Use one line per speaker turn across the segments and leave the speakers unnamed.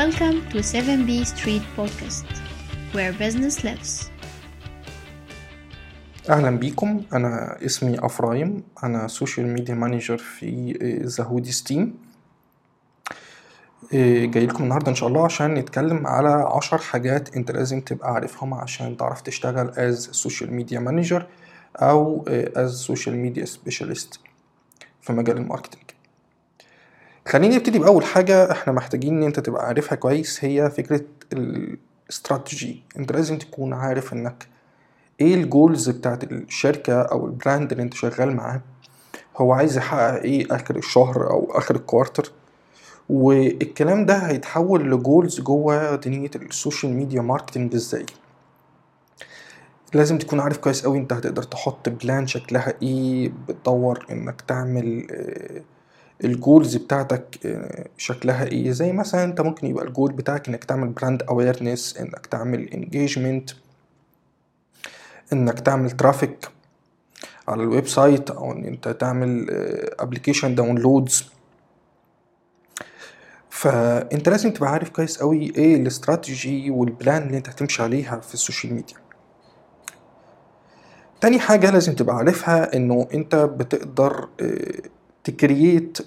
Welcome to 7B Street Podcast, where business lives.
أهلا بيكم أنا اسمي افرايم أنا social media manager في The Hoodies team جاي لكم النهارده إن شاء الله عشان نتكلم على عشر حاجات انت لازم تبقى عارفهم عشان تعرف تشتغل as social media manager أو as social media specialist في مجال ال marketing خليني نبتدي بأول حاجة إحنا محتاجين إن أنت تبقى عارفها كويس هي فكرة الاستراتيجي أنت لازم تكون عارف إنك إيه ال goals بتاعت الشركة أو ال brand اللي أنت شغال معاه. هو عايز يحقق إيه آخر الشهر أو آخر ال quarter والكلام ده هيتحول ل goals جوه دنيا ال social media marketing إزاي؟ لازم تكون عارف كويس قوي أنت هتقدر تحط plan شكلها إيه بتدور إنك تعمل ال goals بتاعتك شكلها إيه؟ زي مثلا أنت ممكن يبقى الجول بتاعك إنك تعمل brand awareness إنك تعمل engagement إنك تعمل traffic على ال website أو إن أنت تعمل application downloads فأنت لازم تبقى عارف كويس قوي إيه ال strategy وال plan اللي أنت هتمشي عليها في ال social media. تاني حاجة لازم تبقى عارفها إنه أنت بتقدر ت create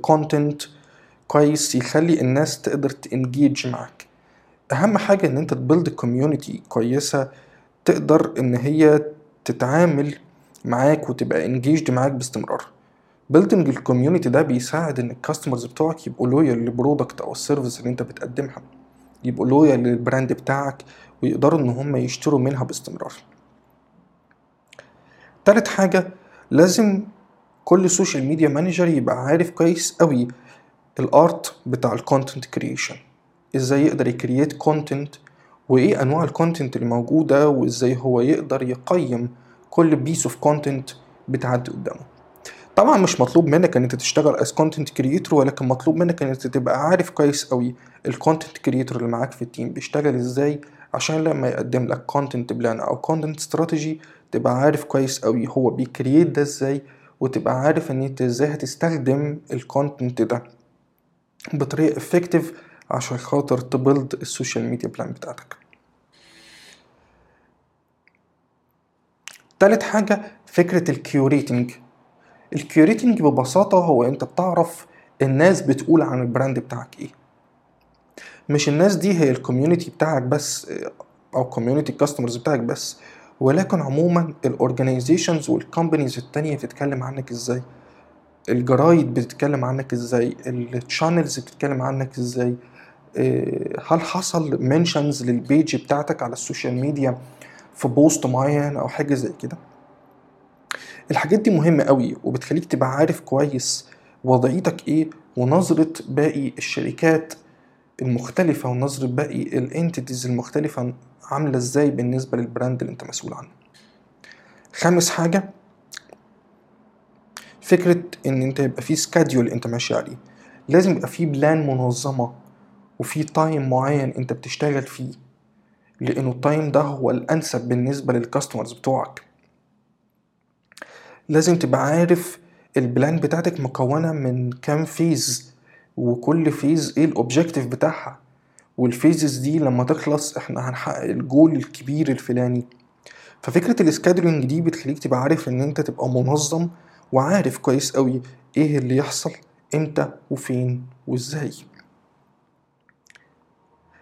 content كويس يخلي الناس تقدر ت engage معاك أهم حاجة إن أنت ت build community كويسة تقدر إن هي تتعامل معاك وتبقى engaged معاك باستمرار. building ال community ده بيساعد إن ال customers بتوعك يبقوا loyal لل product أو ال service اللي أنت بتقدمها. يبقوا loyal لل brand بتاعك ويقدروا إن هم يشتروا منها باستمرار. تالت حاجة لازم كل social media manager يبقى عارف كويس قوي ال art بتاع ال content creation إزاي يقدر ي create content وإيه أنواع ال content اللي موجودة وإزاي هو يقدر يقيم كل piece of content بتعدي قدامه. طبعا مش مطلوب منك إن أنت تشتغل as content creator ولكن مطلوب منك إن أنت تبقى عارف كويس قوي ال content creator اللي معاك في ال team بيشتغل إزاي عشان لما يقدم لك content plan أو content strategy تبقى عارف كويس قوي هو بي create ده إزاي وتبقى عارف إن أنت إزاي هتستخدم ال content ده بطريقة effective عشان خاطر ت build ال social media plan بتاعتك. تالت حاجة فكرة ال curating ال curating ببساطة هو أنت بتعرف الناس بتقول عن ال brand بتاعك إيه. مش الناس دي هي ال community بتاعك بس أو community ال customers بتاعك بس. ولكن عموما ال organizations وال companies التانية بتتكلم عنك إزاي؟ الجرايد بتتكلم عنك إزاي؟ ال channels بتتكلم عنك إزاي؟ هل حصل mentions لل page بتاعتك على ال social media في post معين أو حاجة زي كده؟ الحاجات دي مهمة قوي وبتخليك تبقى عارف كويس وضعيتك إيه ونظرة باقي الشركات المختلفة ونظرة باقي ال entities المختلفة عاملة إزاي بالنسبة لل brand اللي أنت مسؤول عنه؟ خامس حاجة فكرة إن أنت يبقى في schedule أنت ماشي عليه. لازم يبقى في plan منظمة وفي time معين أنت بتشتغل فيه لأنه ال time ده هو الأنسب بالنسبة لل customers بتوعك. لازم تبقى عارف ال plan بتاعتك مكونة من كام phase وكل phase إيه ال objective بتاعها. وال phases دي لما تخلص إحنا هنحقق الجول الكبير الفلاني. ففكرة ال scheduling دي بتخليك تبقى عارف إن أنت تبقى منظم وعارف كويس قوي إيه اللي يحصل إمتى وفين وإزاي.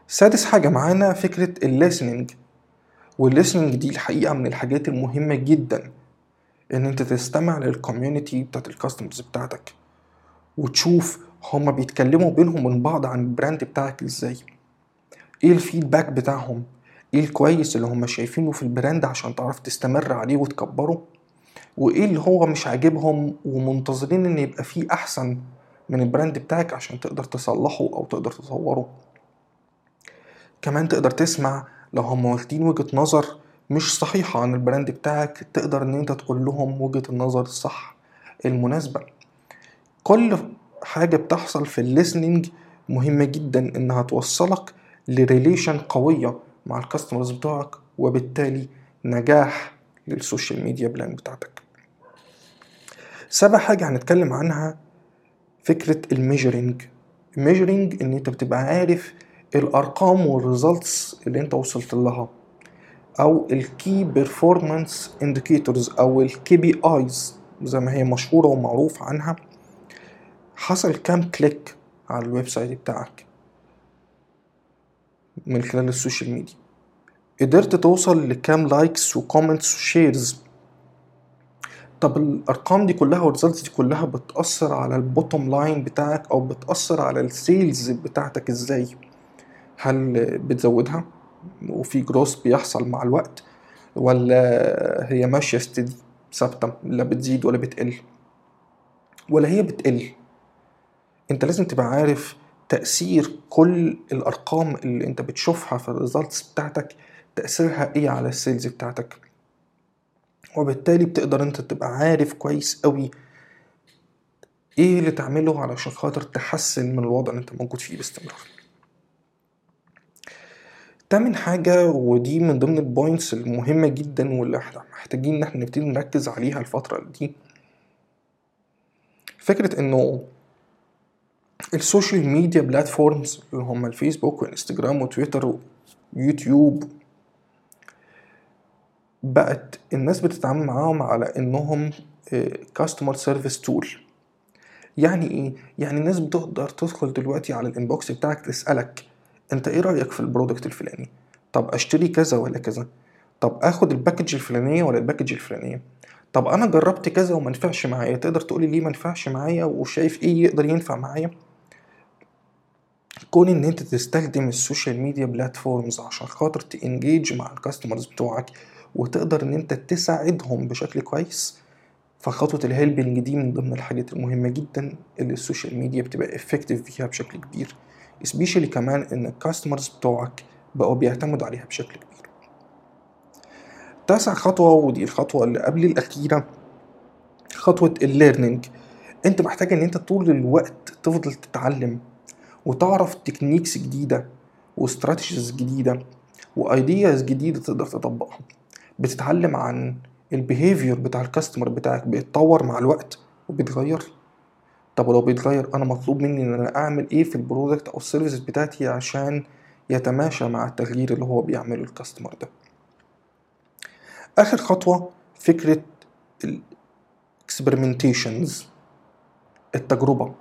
سادس حاجة معانا فكرة ال listening وال listening دي الحقيقة من الحاجات المهمة جدا إن أنت تستمع لل community بتاعت ال customers بتاعتك وتشوف هما بيتكلموا بينهم من بعض عن ال brand بتاعك إزاي. إيه ال feedback بتاعهم؟ إيه الكويس اللي هما شايفينه في ال brand عشان تعرف تستمر عليه وتكبره؟ وإيه اللي هو مش عاجبهم ومنتظرين إن يبقى فيه أحسن من ال brand بتاعك عشان تقدر تصلحه أو تقدر تطوره؟ كمان تقدر تسمع لو هم واخدين وجهة نظر مش صحيحة عن ال brand بتاعك تقدر إن أنت تقول لهم وجهة النظر الصح المناسبة. كل حاجة بتحصل في ال listening مهمة جدا إنها توصلك ل relation قوية مع ال customers بتوعك وبالتالي نجاح لل social media plan بتاعتك. سابع حاجة هنتكلم عنها فكرة ال measuring ال measuring إن أنت بتبقى عارف الأرقام وال results اللي أنت وصلت لها أو ال key performance indicators أو ال KPIs زي ما هي مشهورة ومعروف عنها. حصل كام click على ال website بتاعك؟ من خلال ال social media. قدرت توصل لكام likes و comments و shares طب الأرقام دي كلها وال results دي كلها بتأثر على ال bottom line بتاعك أو بتأثر على ال sales بتاعتك إزاي؟ هل بتزودها وفي جروس بيحصل مع الوقت ولا هي ماشية steady ثابتة لا بتزيد ولا بتقل؟ ولا هي بتقل؟ أنت لازم تبقى عارف تأثير كل الأرقام اللي أنت بتشوفها في ال results بتاعتك تأثيرها إيه على ال sales بتاعتك؟ وبالتالي بتقدر أنت تبقى عارف كويس قوي إيه اللي تعمله علشان خاطر تحسن من الوضع اللي أنت موجود فيه باستمرار. تامن حاجة ودي من ضمن ال points المهمة جدا واللي إحنا محتاجين إن إحنا نبتدي نركز عليها الفترة دي فكرة إنه ال social media platforms اللي هم الفيسبوك وانستجرام وتويتر ويوتيوب بقت الناس بتتعامل معاهم على إنهم customer service tool يعني إيه؟ يعني الناس بتقدر تدخل دلوقتي على ال inbox بتاعك تسألك أنت إيه رأيك في ال product الفلاني؟ طب أشتري كذا ولا كذا؟ طب آخد ال package الفلانية ولا ال package الفلانية؟ طب أنا جربت كذا وما نفعش معايا تقدر تقولي ليه ما نفعش معايا وشايف إيه يقدر ينفع معايا؟ كون إن أنت تستخدم ال social media platforms عشان خاطر ت engage مع ال customers بتوعك وتقدر إن أنت تساعدهم بشكل كويس فخطوة ال helping دي من ضمن الحاجات المهمة جدا اللي ال social media بتبقى effective فيها بشكل كبير specially كمان إن ال customers بتوعك بقوا بيعتمدوا عليها بشكل كبير. تاسع خطوة ودي الخطوة اللي قبل الأخيرة خطوة ال learning أنت محتاج إن أنت طول الوقت تفضل تتعلم وتعرف techniques جديدة و strategies جديدة و ideas جديدة تقدر تطبقها. بتتعلم عن ال behavior بتاع ال customer بتاعك بيتطور مع الوقت وبيتغير. طب ولو بيتغير أنا مطلوب مني إن أنا أعمل إيه في ال product أو ال service بتاعتي عشان يتماشى مع التغيير اللي هو بيعمله ال customer ده؟ آخر خطوة فكرة ال experimentations التجربة.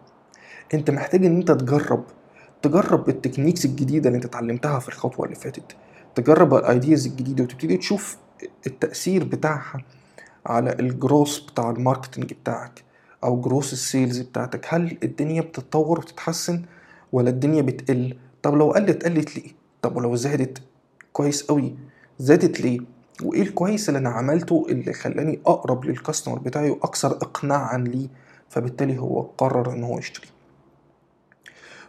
أنت محتاج إن أنت تجرب تجرب ال techniques الجديدة اللي انت اتعلمتها في الخطوة اللي فاتت. تجرب ال ideas الجديدة وتبتدي تشوف التأثير بتاعها على الجروس بتاع ال marketing بتاعك أو growth ال sales بتاعتك. هل الدنيا بتتطور وتتحسن ولا الدنيا بتقل؟ طب لو قلت قلت ليه؟ طب ولو زادت؟ كويس قوي زادت ليه؟ وإيه الكويس اللي أنا عملته اللي خلاني أقرب لل customer بتاعي وأكثر اقناعا ليه؟ فبالتالي هو قرر إن هو يشتري.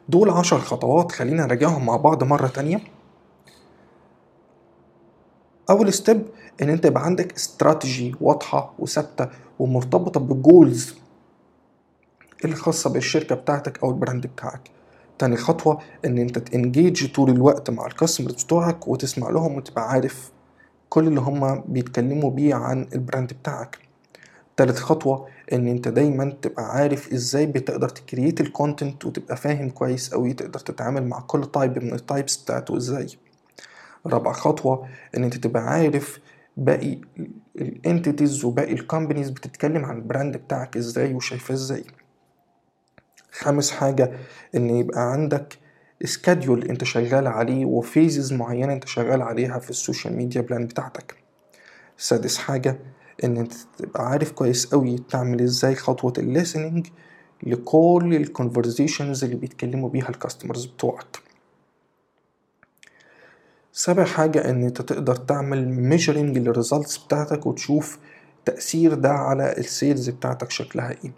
دول عشر خطوات خلينا نراجعهم مع بعض مرة تانية. أول step إن أنت يبقى عندك استراتيجي واضحة وثابتة ومرتبطة بال goals الخاصة بالشركة بتاعتك أو ال brand بتاعك. تاني خطوة إن أنت ت engage طول الوقت مع ال customers بتوعك وتسمع لهم وتبقى عارف كل اللي هما بيتكلموا بيه عن ال brand بتاعك. تالت خطوة إن أنت دايما تبقى عارف إزاي بتقدر ت create ال content وتبقى فاهم كويس أوي تقدر تتعامل مع كل type من ال types بتاعته إزاي. رابع خطوة إن أنت تبقى عارف باقي ال entities وباقي ال companies بتتكلم عن ال brand بتاعك إزاي وشايفاه إزاي. خامس حاجة إن يبقى عندك schedule أنت شغال عليه و phases معينة أنت شغال عليها في ال social media plan بتاعتك. سادس حاجة إن أنت تبقى عارف كويس قوي تعمل إزاي خطوة ال listening لكل ال conversations اللي بيتكلموا بيها ال customers بتوعك. سابع حاجة إن أنت تقدر تعمل measuring لل results بتاعتك وتشوف تأثير ده على ال sales بتاعتك شكلها إيه.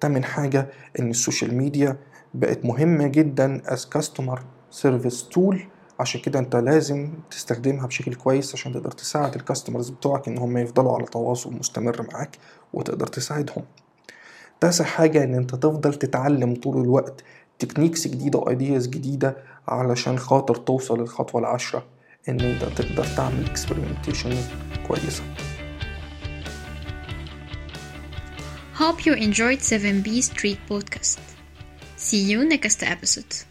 تامن حاجة إن ال social media بقت مهمة جدا as customer service tool عشان كده انت لازم تستخدمها بشكل كويس عشان تقدر تساعد ال customers بتوعك ان هم يفضلوا على تواصل مستمر معاك وتقدر تساعدهم تاسع حاجة ان انت تفضل تتعلم طول الوقت techniques جديدة و ideas جديدة علشان خاطر توصل للخطوة العاشرة ان انت تقدر تعمل اكسبerimentation كويسة
Hope you enjoyed 7B Street Podcast. See you next episode.